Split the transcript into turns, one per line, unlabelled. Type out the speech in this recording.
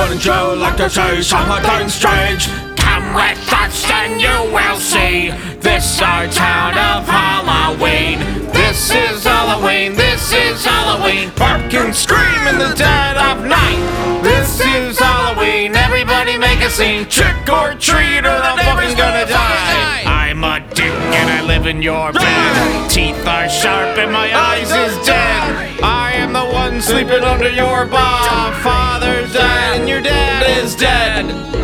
Would you like to see something strange? Come with us and you will see. This our town of Halloween. This is Halloween. This is Halloween. Bark and scream in the dead of night. This is Halloween. Everybody make a scene. Trick or treat, or the fucking gonna die. I'm a duke and I live in your bed. Teeth are sharp and my eyes is dead. I am the one sleeping under your bed. Is dead.